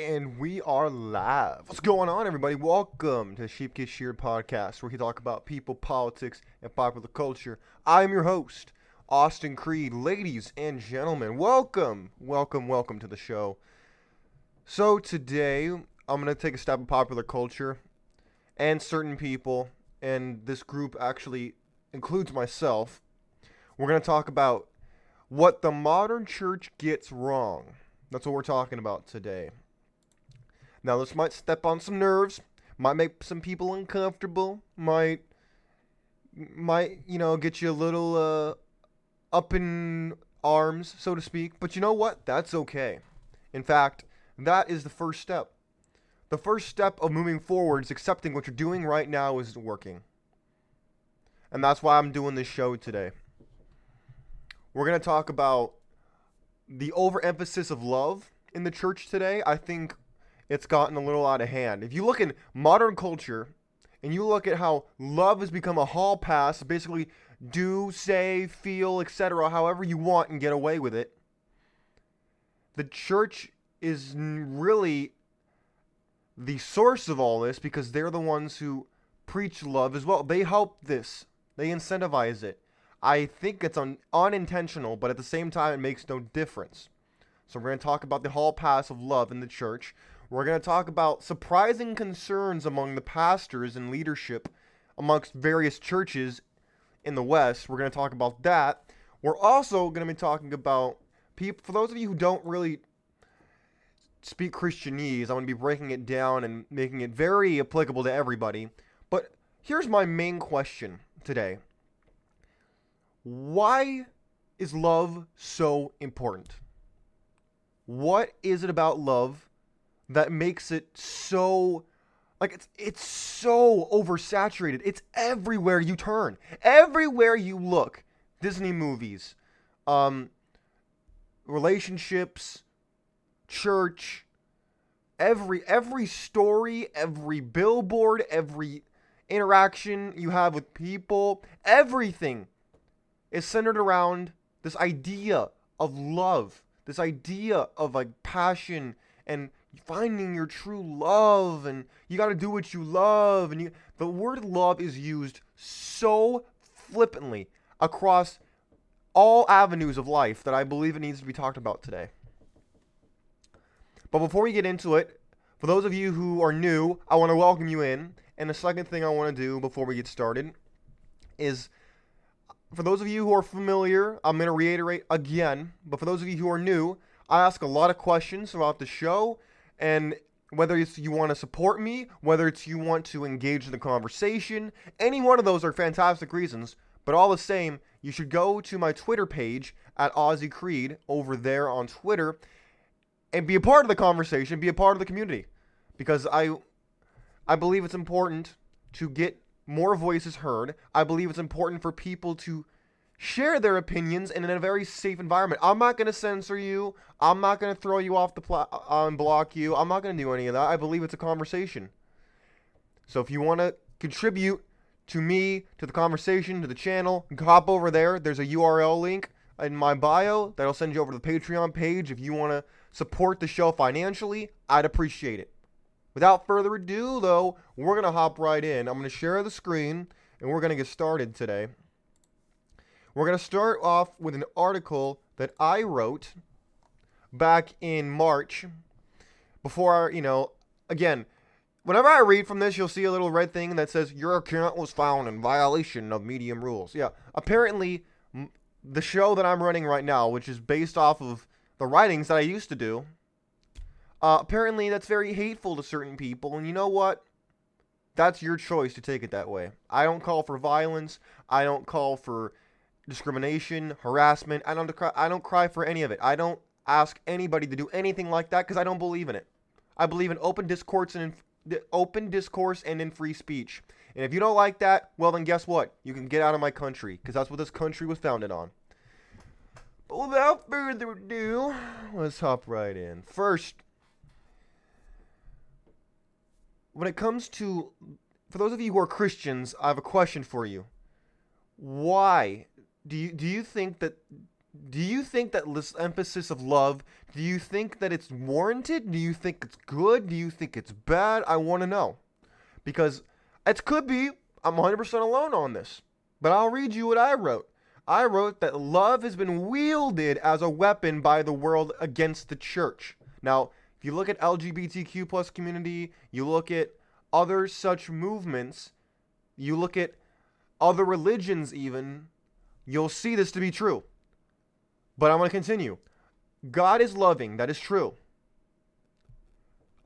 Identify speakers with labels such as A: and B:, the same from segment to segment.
A: And we are live. What's going on, everybody? Welcome to Sheep Get Sheared podcast, where we talk about people, politics, and popular culture. I'm your host, Austin Creed. Ladies and gentlemen, welcome, welcome, welcome to the show. So, today, I'm going to take a stab at popular culture and certain people, and this group actually includes myself. We're going to talk about what the modern church gets wrong. That's what we're talking about today. Now, this might step on some nerves, might make some people uncomfortable, might might you know get you a little uh, up in arms, so to speak. But you know what? That's okay. In fact, that is the first step. The first step of moving forward is accepting what you're doing right now isn't working. And that's why I'm doing this show today. We're going to talk about the overemphasis of love in the church today. I think it's gotten a little out of hand. If you look in modern culture and you look at how love has become a hall pass, basically do, say, feel, etc., however you want and get away with it, the church is really the source of all this because they're the ones who preach love as well. They help this, they incentivize it. I think it's un- unintentional, but at the same time, it makes no difference. So, we're going to talk about the hall pass of love in the church. We're going to talk about surprising concerns among the pastors and leadership amongst various churches in the West. We're going to talk about that. We're also going to be talking about people, for those of you who don't really speak Christianese, I'm going to be breaking it down and making it very applicable to everybody. But here's my main question today Why is love so important? What is it about love that makes it so like it's it's so oversaturated. It's everywhere you turn. Everywhere you look. Disney movies, um relationships, church, every every story, every billboard, every interaction you have with people, everything is centered around this idea of love, this idea of like passion and finding your true love and you got to do what you love and you the word love is used so flippantly across all avenues of life that I believe it needs to be talked about today. But before we get into it, for those of you who are new, I want to welcome you in. And the second thing I want to do before we get started is for those of you who are familiar, I'm going to reiterate again, but for those of you who are new, I ask a lot of questions throughout the show and whether it's you want to support me, whether it's you want to engage in the conversation, any one of those are fantastic reasons. But all the same, you should go to my Twitter page at Aussie Creed over there on Twitter and be a part of the conversation, be a part of the community. Because I I believe it's important to get more voices heard. I believe it's important for people to share their opinions and in a very safe environment. I'm not going to censor you. I'm not going to throw you off the pla- uh, block you. I'm not going to do any of that. I believe it's a conversation. So if you want to contribute to me, to the conversation, to the channel, hop over there. There's a URL link in my bio that'll send you over to the Patreon page. If you want to support the show financially, I'd appreciate it. Without further ado, though, we're going to hop right in. I'm going to share the screen and we're going to get started today. We're going to start off with an article that I wrote back in March before, you know, again, whenever I read from this, you'll see a little red thing that says your account was found in violation of medium rules. Yeah, apparently the show that I'm running right now, which is based off of the writings that I used to do, uh, apparently that's very hateful to certain people. And you know what? That's your choice to take it that way. I don't call for violence. I don't call for discrimination, harassment. I don't cry, I don't cry for any of it. I don't ask anybody to do anything like that because I don't believe in it. I believe in open discourse and in, open discourse and in free speech. And if you don't like that, well then guess what? You can get out of my country because that's what this country was founded on. But without further ado, let's hop right in. First, when it comes to for those of you who are Christians, I have a question for you. Why do you do you think that Do you think that this emphasis of love, do you think that it's warranted? Do you think it's good? Do you think it's bad? I want to know. Because it could be I'm 100% alone on this. But I'll read you what I wrote. I wrote that love has been wielded as a weapon by the world against the church. Now, if you look at LGBTQ plus community, you look at other such movements, you look at other religions even, you'll see this to be true. But I'm going to continue. God is loving. That is true.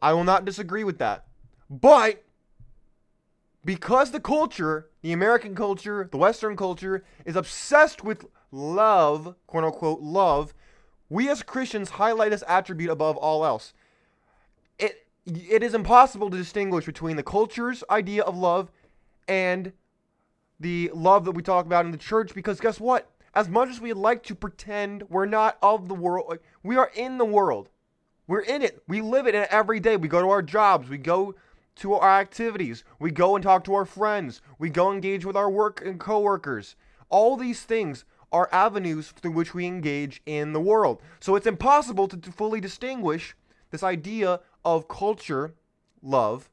A: I will not disagree with that. But because the culture, the American culture, the Western culture, is obsessed with love, quote unquote, love, we as Christians highlight this attribute above all else. It, it is impossible to distinguish between the culture's idea of love and the love that we talk about in the church because guess what? as much as we like to pretend we're not of the world, we are in the world. We're in it. We live it every day. We go to our jobs. We go to our activities. We go and talk to our friends. We go engage with our work and coworkers. All these things are avenues through which we engage in the world. So it's impossible to, to fully distinguish this idea of culture, love,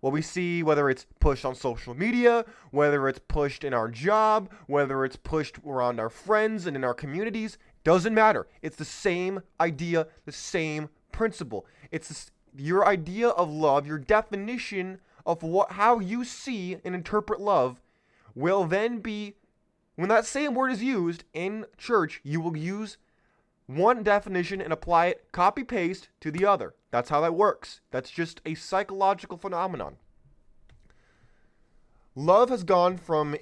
A: what we see, whether it's pushed on social media, whether it's pushed in our job, whether it's pushed around our friends and in our communities, doesn't matter. It's the same idea, the same principle. It's this, your idea of love, your definition of what how you see and interpret love will then be when that same word is used in church, you will use one definition and apply it copy paste to the other. That's how that works. That's just a psychological phenomenon. Love has gone from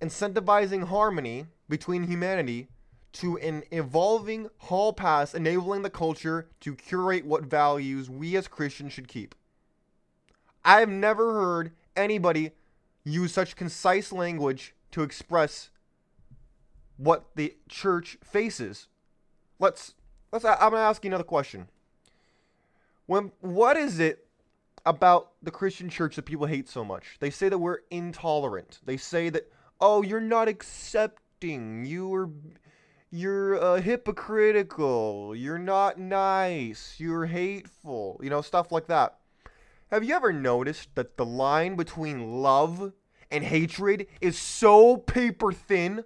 A: incentivizing harmony between humanity to an evolving hall pass enabling the culture to curate what values we as Christians should keep. I have never heard anybody use such concise language to express what the church faces. Let's let's I'm going to ask you another question. When what is it about the Christian church that people hate so much? They say that we're intolerant. They say that oh, you're not accepting. You're you're uh, hypocritical. You're not nice. You're hateful. You know, stuff like that. Have you ever noticed that the line between love and hatred is so paper thin?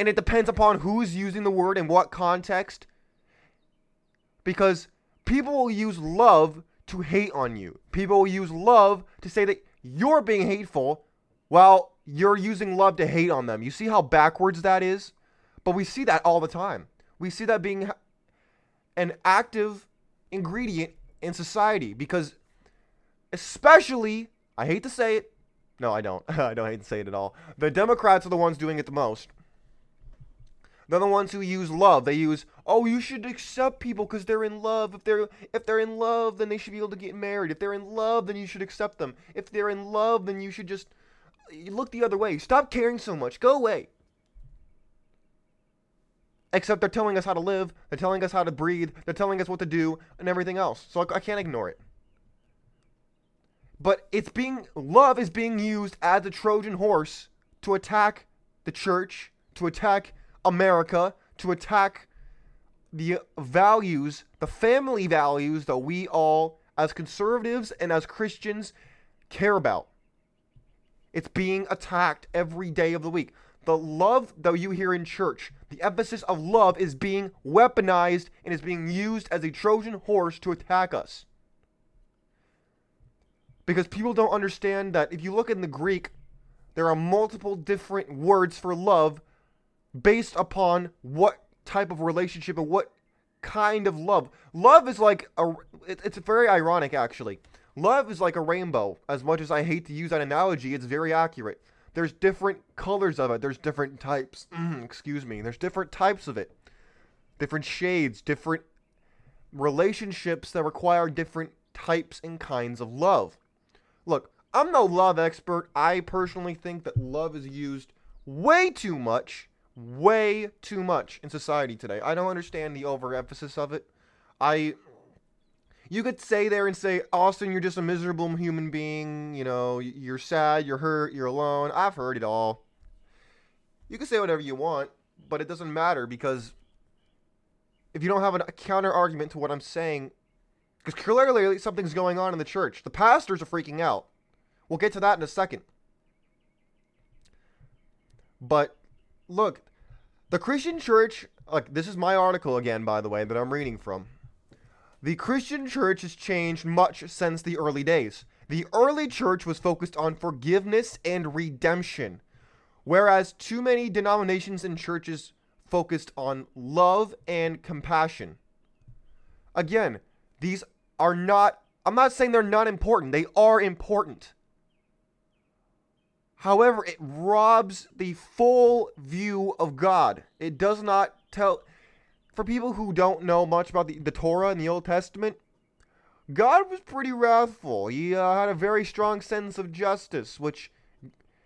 A: And it depends upon who's using the word in what context? Because people will use love to hate on you. People will use love to say that you're being hateful while you're using love to hate on them. You see how backwards that is? But we see that all the time. We see that being an active ingredient in society because, especially, I hate to say it. No, I don't. I don't hate to say it at all. The Democrats are the ones doing it the most. They're the ones who use love. They use, oh, you should accept people because they're in love. If they're if they're in love, then they should be able to get married. If they're in love, then you should accept them. If they're in love, then you should just look the other way. Stop caring so much. Go away. Except they're telling us how to live. They're telling us how to breathe. They're telling us what to do and everything else. So I, I can't ignore it. But it's being love is being used as a Trojan horse to attack the church, to attack America to attack the values, the family values that we all, as conservatives and as Christians, care about. It's being attacked every day of the week. The love that you hear in church, the emphasis of love is being weaponized and is being used as a Trojan horse to attack us. Because people don't understand that if you look in the Greek, there are multiple different words for love based upon what type of relationship and what kind of love. Love is like a it, it's very ironic actually. Love is like a rainbow. As much as I hate to use that analogy, it's very accurate. There's different colors of it. There's different types. excuse me. There's different types of it. Different shades, different relationships that require different types and kinds of love. Look, I'm no love expert. I personally think that love is used way too much way too much in society today. I don't understand the overemphasis of it. I you could say there and say, Austin, you're just a miserable human being. You know, you're sad, you're hurt, you're alone. I've heard it all. You can say whatever you want, but it doesn't matter because if you don't have a counter argument to what I'm saying, because clearly something's going on in the church. The pastors are freaking out. We'll get to that in a second. But look, the Christian church, like this is my article again, by the way, that I'm reading from. The Christian church has changed much since the early days. The early church was focused on forgiveness and redemption, whereas too many denominations and churches focused on love and compassion. Again, these are not, I'm not saying they're not important, they are important. However, it robs the full view of God. It does not tell. For people who don't know much about the, the Torah and the Old Testament, God was pretty wrathful. He uh, had a very strong sense of justice, which,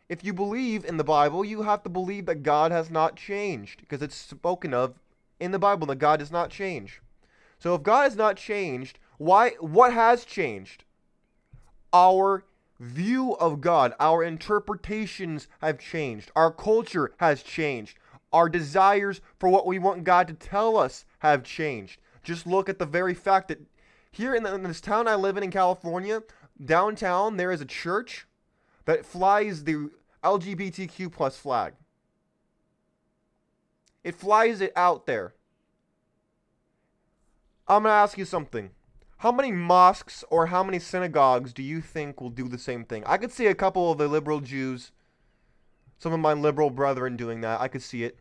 A: if you believe in the Bible, you have to believe that God has not changed, because it's spoken of in the Bible that God does not change. So if God has not changed, why? What has changed? Our view of God, our interpretations have changed. Our culture has changed. Our desires for what we want God to tell us have changed. Just look at the very fact that here in, the, in this town I live in in California, downtown, there is a church that flies the LGBTQ plus flag. It flies it out there. I'm going to ask you something. How many mosques or how many synagogues do you think will do the same thing? I could see a couple of the liberal Jews, some of my liberal brethren doing that. I could see it.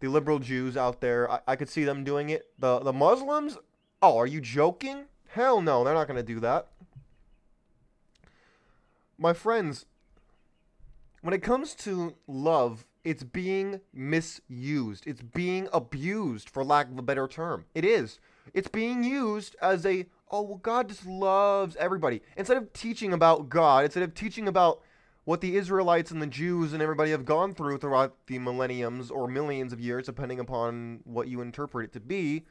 A: The liberal Jews out there, I, I could see them doing it. The the Muslims, oh, are you joking? Hell no, they're not going to do that. My friends, when it comes to love, it's being misused. It's being abused, for lack of a better term. It is. It's being used as a, oh, well, God just loves everybody. Instead of teaching about God, instead of teaching about what the Israelites and the Jews and everybody have gone through throughout the millenniums or millions of years, depending upon what you interpret it to be,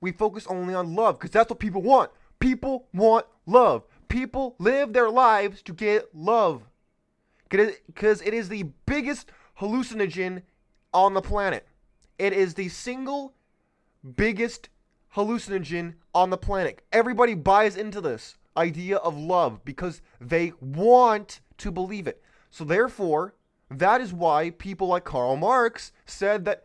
A: we focus only on love because that's what people want. People want love. People live their lives to get love because it is the biggest hallucinogen on the planet. It is the single biggest hallucinogen on the planet. Everybody buys into this idea of love because they want to believe it. So, therefore, that is why people like Karl Marx said that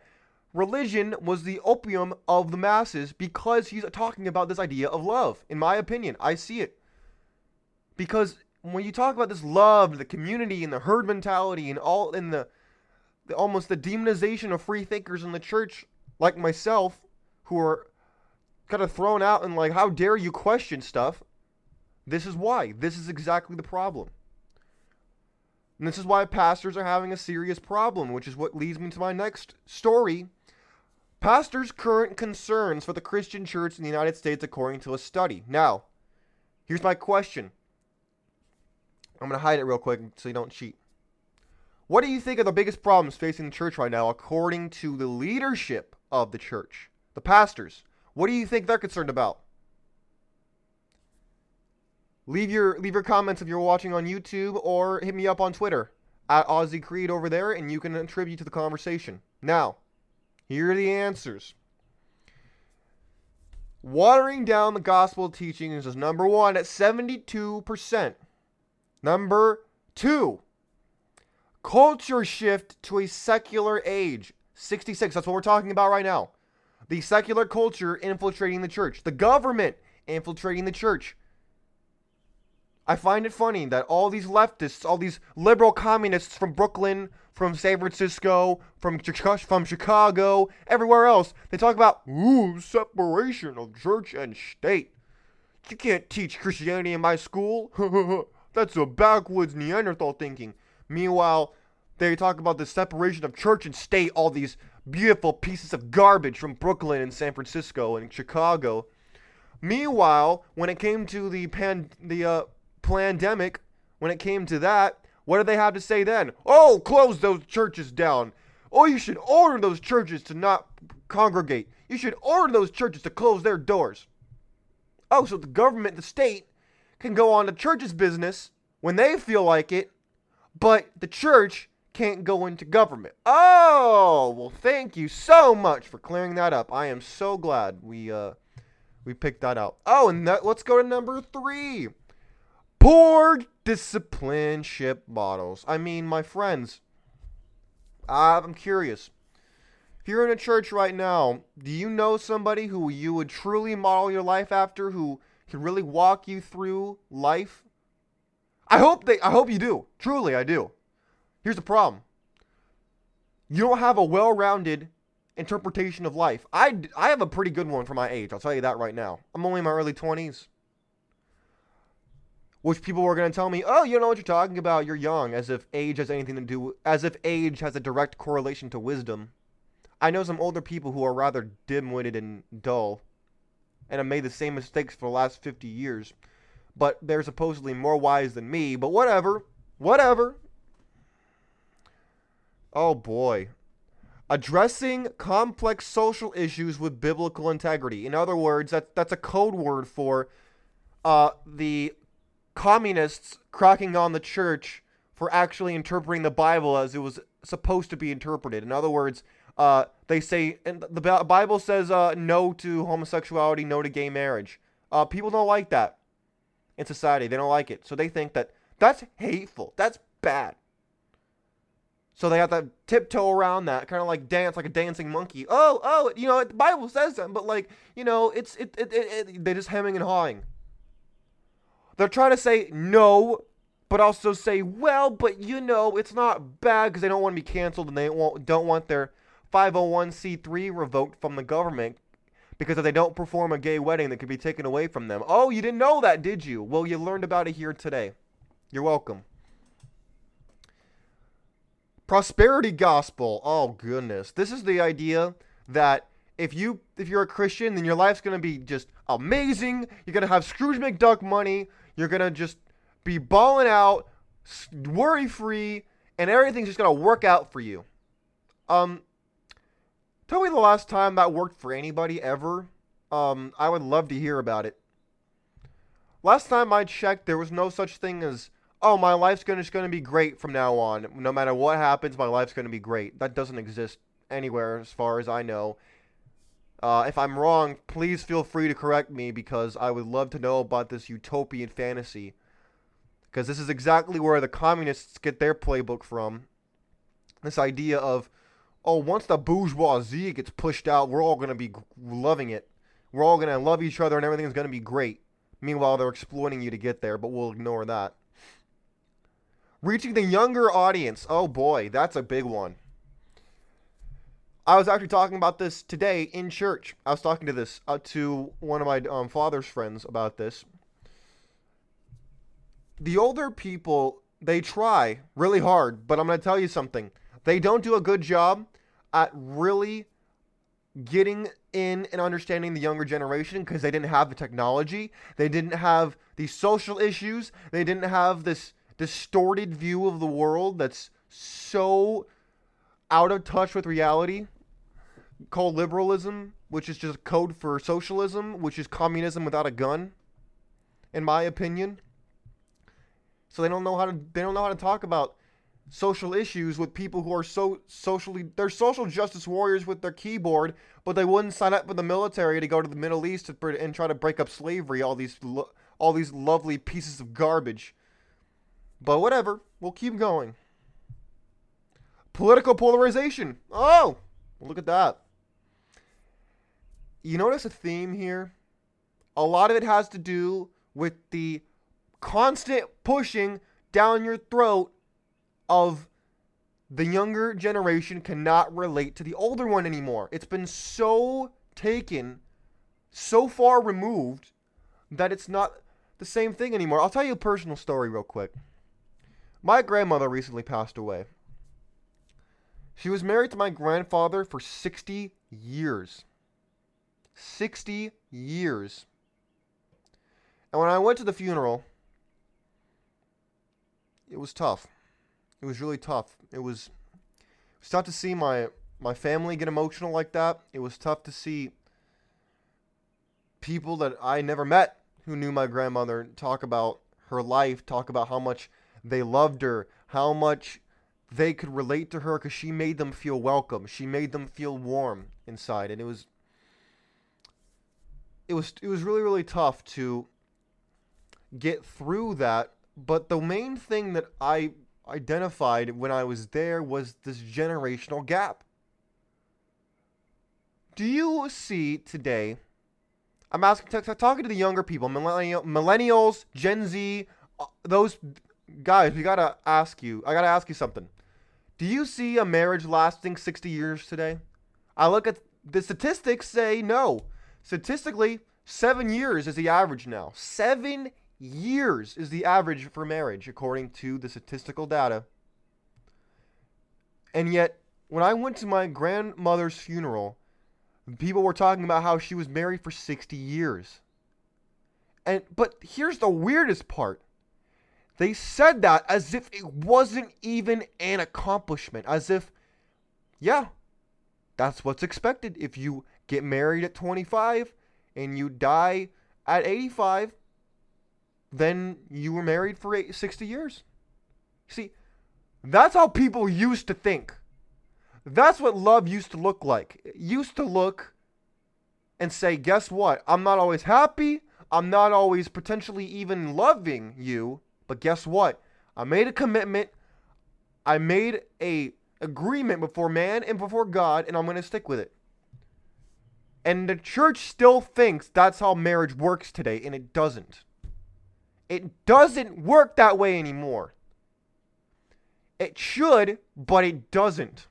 A: religion was the opium of the masses because he's talking about this idea of love. In my opinion, I see it. Because when you talk about this love, the community, and the herd mentality, and all in the, the almost the demonization of free thinkers in the church, like myself, who are kind of thrown out and like, how dare you question stuff? This is why. This is exactly the problem. And this is why pastors are having a serious problem, which is what leads me to my next story. Pastors' current concerns for the Christian church in the United States, according to a study. Now, here's my question. I'm going to hide it real quick so you don't cheat. What do you think are the biggest problems facing the church right now, according to the leadership of the church, the pastors? What do you think they're concerned about? Leave your leave your comments if you're watching on YouTube or hit me up on Twitter at Aussie Creed over there and you can contribute to the conversation. Now, here are the answers. Watering down the gospel teachings is number one at 72%. Number two, culture shift to a secular age, 66. That's what we're talking about right now the secular culture infiltrating the church, the government infiltrating the church. I find it funny that all these leftists, all these liberal communists from Brooklyn, from San Francisco, from from Chicago, everywhere else, they talk about ooh separation of church and state. You can't teach Christianity in my school. That's a backwoods Neanderthal thinking. Meanwhile, they talk about the separation of church and state, all these beautiful pieces of garbage from Brooklyn and San Francisco and Chicago. Meanwhile, when it came to the pan the uh, pandemic, when it came to that, what did they have to say then? Oh, close those churches down. Oh, you should order those churches to not congregate. You should order those churches to close their doors. Oh, so the government, the state, can go on the church's business when they feel like it, but the church can't go into government. Oh, well, thank you so much for clearing that up. I am so glad we uh we picked that out. Oh, and that, let's go to number three. Poor discipleship models. I mean, my friends, I'm curious. If you're in a church right now, do you know somebody who you would truly model your life after, who can really walk you through life? I hope they. I hope you do. Truly, I do. Here's the problem. You don't have a well-rounded interpretation of life. I, I have a pretty good one for my age. I'll tell you that right now. I'm only in my early 20s. Which people were going to tell me, oh, you don't know what you're talking about. You're young, as if age has anything to do, as if age has a direct correlation to wisdom. I know some older people who are rather dim-witted and dull, and have made the same mistakes for the last 50 years. But they're supposedly more wise than me. But whatever, whatever. Oh boy. Addressing complex social issues with biblical integrity. In other words, that, that's a code word for uh, the communists cracking on the church for actually interpreting the Bible as it was supposed to be interpreted. In other words, uh, they say, and the Bible says uh, no to homosexuality, no to gay marriage. Uh, people don't like that in society. They don't like it. So they think that that's hateful. That's bad. So they have to tiptoe around that, kind of like dance like a dancing monkey. Oh, oh, you know, the Bible says that, but like, you know, it's it, it, it, it they're just hemming and hawing. They're trying to say no, but also say, well, but you know, it's not bad because they don't want to be canceled and they won't, don't want their 501c3 revoked from the government because if they don't perform a gay wedding, that could be taken away from them. Oh, you didn't know that, did you? Well, you learned about it here today. You're welcome. Prosperity gospel. Oh goodness. This is the idea that if you if you're a Christian, then your life's gonna be just amazing. You're gonna have Scrooge McDuck money. You're gonna just be balling out, worry free, and everything's just gonna work out for you. Um, tell me the last time that worked for anybody ever. Um, I would love to hear about it. Last time I checked, there was no such thing as oh, my life's gonna, just going to be great from now on. No matter what happens, my life's going to be great. That doesn't exist anywhere as far as I know. Uh, if I'm wrong, please feel free to correct me because I would love to know about this utopian fantasy. Because this is exactly where the communists get their playbook from. This idea of, oh, once the bourgeoisie gets pushed out, we're all going to be loving it. We're all going to love each other and everything's going to be great. Meanwhile, they're exploiting you to get there, but we'll ignore that. Reaching the younger audience. Oh boy, that's a big one. I was actually talking about this today in church. I was talking to this uh, to one of my um, father's friends about this. The older people, they try really hard, but I'm going to tell you something. They don't do a good job at really getting in and understanding the younger generation because they didn't have the technology, they didn't have the social issues, they didn't have this distorted view of the world that's so out of touch with reality called liberalism, which is just code for socialism, which is communism without a gun, in my opinion. So they don't know how to they don't know how to talk about social issues with people who are so socially they're social justice warriors with their keyboard, but they wouldn't sign up for the military to go to the Middle East to, and try to break up slavery. All these all these lovely pieces of garbage. But whatever, we'll keep going. Political polarization. Oh, look at that. You notice a theme here? A lot of it has to do with the constant pushing down your throat of the younger generation cannot relate to the older one anymore. It's been so taken, so far removed, that it's not the same thing anymore. I'll tell you a personal story real quick. My grandmother recently passed away. She was married to my grandfather for 60 years. 60 years. And when I went to the funeral, it was tough. It was really tough. It was, it was tough to see my, my family get emotional like that. It was tough to see people that I never met who knew my grandmother talk about her life, talk about how much they loved her, how much they could relate to her because she made them feel welcome. She made them feel warm inside, and it was it was it was really really tough to get through that. But the main thing that I identified when I was there was this generational gap. Do you see today? I'm asking, I'm talking to the younger people, millennial, millennials, Gen Z, uh, those guys. We gotta ask you. I gotta ask you something. Do you see a marriage lasting 60 years today? I look at the statistics say no. Statistically, seven years is the average now. Seven years is the average for marriage, according to the statistical data. And yet, when I went to my grandmother's funeral, people were talking about how she was married for 60 years. And but here's the weirdest part. They said that as if it wasn't even an accomplishment, as if yeah, that's what's expected if you get married at 25 and you die at 85 then you were married for 60 years. See, that's how people used to think. That's what love used to look like. It used to look and say, guess what? I'm not always happy. I'm not always potentially even loving you. But guess what? I made a commitment. I made a agreement before man and before God, and I'm going to stick with it. And the church still thinks that's how marriage works today, and it doesn't. It doesn't work that way anymore. It should, but it doesn't.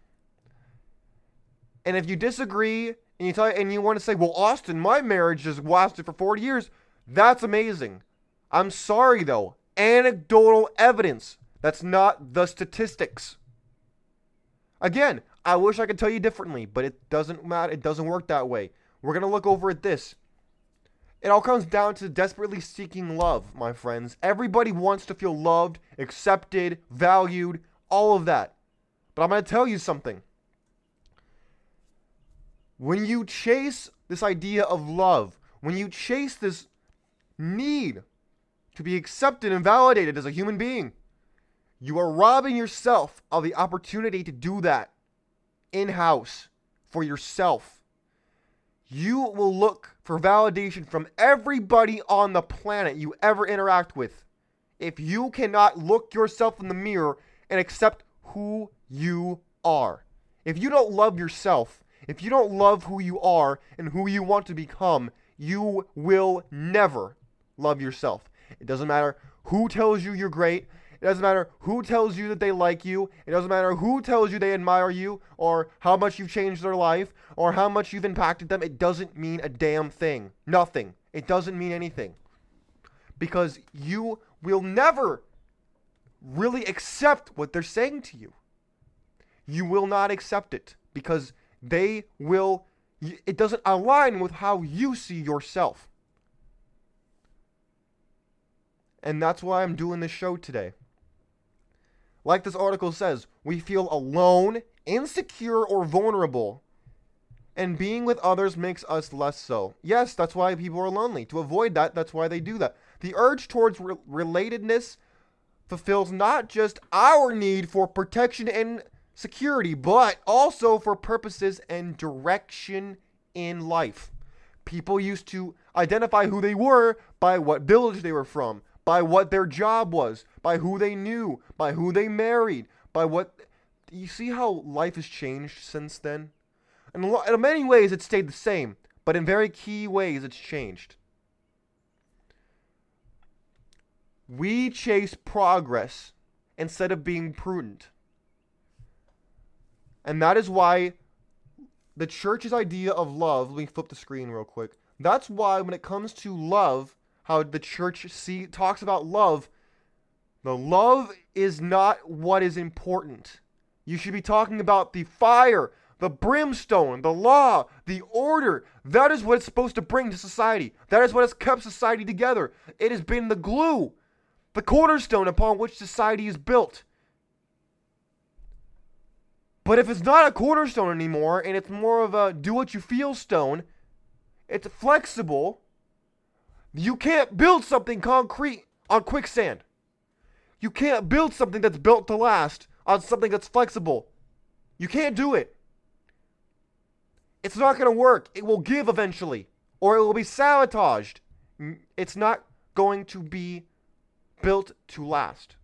A: And if you disagree and you tell and you want to say, "Well, Austin, my marriage has lasted for 40 years," that's amazing. I'm sorry though. Anecdotal evidence. That's not the statistics. Again, I wish I could tell you differently, but it doesn't matter. It doesn't work that way. We're going to look over at this. It all comes down to desperately seeking love, my friends. Everybody wants to feel loved, accepted, valued, all of that. But I'm going to tell you something. When you chase this idea of love, when you chase this need to be accepted and validated as a human being, you are robbing yourself of the opportunity to do that in house for yourself you will look for validation from everybody on the planet you ever interact with. If you cannot look yourself in the mirror and accept who you are, if you don't love yourself, if you don't love who you are and who you want to become, you will never love yourself. It doesn't matter who tells you you're great. It doesn't matter who tells you that they like you. It doesn't matter who tells you they admire you or how much you've changed their life or how much you've impacted them. It doesn't mean a damn thing. Nothing. It doesn't mean anything. Because you will never really accept what they're saying to you. You will not accept it because they will, it doesn't align with how you see yourself. And that's why I'm doing this show today. Like this article says, we feel alone, insecure, or vulnerable. And being with others makes us less so. Yes, that's why people are lonely. To avoid that, that's why they do that. The urge towards re- relatedness fulfills not just our need for protection and security, but also for purposes and direction in life. People used to identify who they were by what village they were from, by what their job was, by who they knew, by who they married, by what. You see how life has changed since then? And in many ways, it stayed the same, but in very key ways, it's changed. We chase progress instead of being prudent. And that is why the church's idea of love, let me flip the screen real quick. That's why when it comes to love, how the church see talks about love. The love is not what is important. You should be talking about the fire, the brimstone, the law, the order. That is what it's supposed to bring to society. That is what has kept society together. It has been the glue, the cornerstone upon which society is built. But if it's not a cornerstone anymore and it's more of a do what you feel stone, it's flexible you can't build something concrete on quicksand. You can't build something that's built to last on something that's flexible. You can't do it. It's not going to work. It will give eventually, or it will be sabotaged. It's not going to be built to last.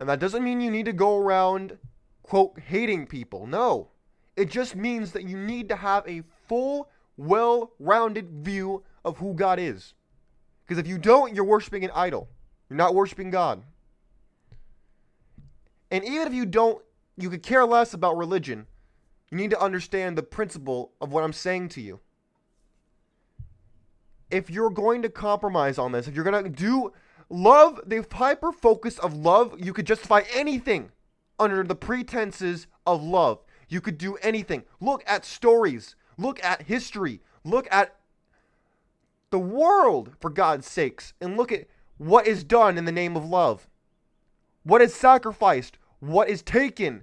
A: And that doesn't mean you need to go around, quote, hating people. No. It just means that you need to have a full, well rounded view of who God is. Because if you don't, you're worshiping an idol. You're not worshiping God. And even if you don't, you could care less about religion. You need to understand the principle of what I'm saying to you. If you're going to compromise on this, if you're going to do love, the hyper focus of love, you could justify anything under the pretenses of love. You could do anything. Look at stories, look at history, look at the world, for God's sakes, and look at what is done in the name of love. What is sacrificed, what is taken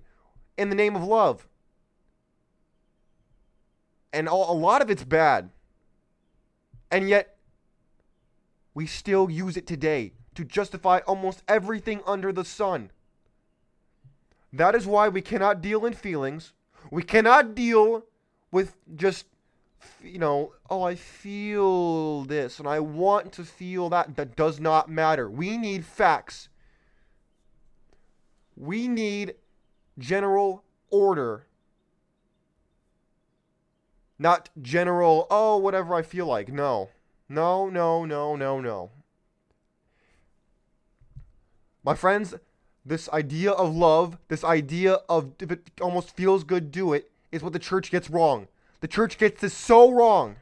A: in the name of love. And a lot of it's bad. And yet, we still use it today to justify almost everything under the sun. That is why we cannot deal in feelings. We cannot deal with just, you know, oh, I feel this and I want to feel that. That does not matter. We need facts. We need general order. Not general, oh, whatever I feel like. No. No, no, no, no, no. My friends, this idea of love, this idea of if it almost feels good, do it, is what the church gets wrong. The church gets this so wrong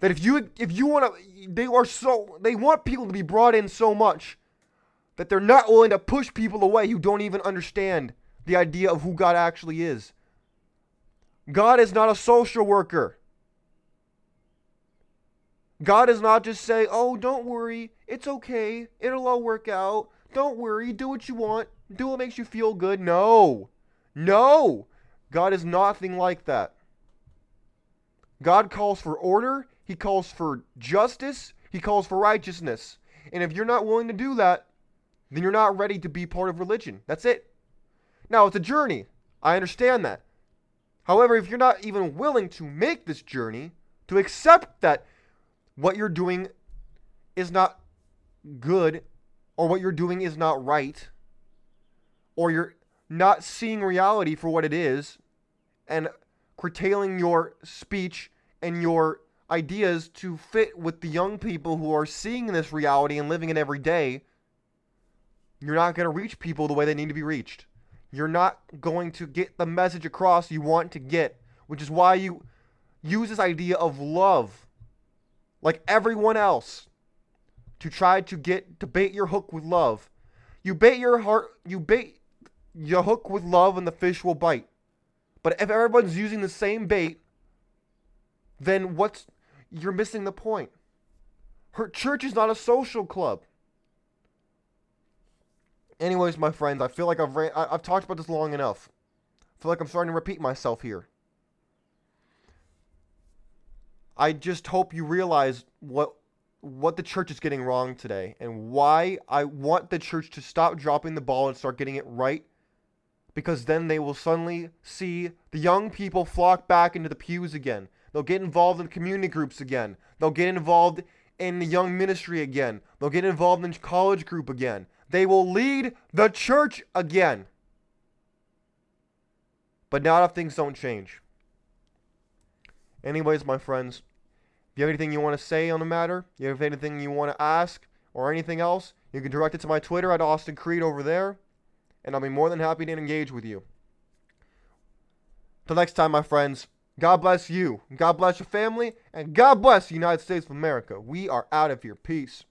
A: that if you if you want to, they are so they want people to be brought in so much that they're not willing to push people away who don't even understand the idea of who God actually is. God is not a social worker. God is not just saying, oh, don't worry, it's okay, it'll all work out. Don't worry, do what you want, do what makes you feel good. No, no, God is nothing like that. God calls for order, He calls for justice, He calls for righteousness. And if you're not willing to do that, then you're not ready to be part of religion. That's it. Now, it's a journey. I understand that. However, if you're not even willing to make this journey, to accept that what you're doing is not good, or what you're doing is not right, or you're not seeing reality for what it is, and curtailing your speech and your ideas to fit with the young people who are seeing this reality and living it every day, you're not going to reach people the way they need to be reached. You're not going to get the message across you want to get, which is why you use this idea of love, like everyone else, to try to get to bait your hook with love. You bait your heart, you bait your hook with love, and the fish will bite. But if everyone's using the same bait, then what's you're missing the point. Her church is not a social club. Anyways, my friends, I feel like I've ran, I, have talked about this long enough. I feel like I'm starting to repeat myself here. I just hope you realize what what the church is getting wrong today and why I want the church to stop dropping the ball and start getting it right because then they will suddenly see the young people flock back into the pews again. They'll get involved in community groups again. They'll get involved in the young ministry again. They'll get involved in college group again. They will lead the church again. But not if things don't change. Anyways, my friends, if you have anything you want to say on the matter, if you have anything you want to ask, or anything else, you can direct it to my Twitter at Austin Creed over there, and I'll be more than happy to engage with you. Till next time, my friends, God bless you, God bless your family, and God bless the United States of America. We are out of here. Peace.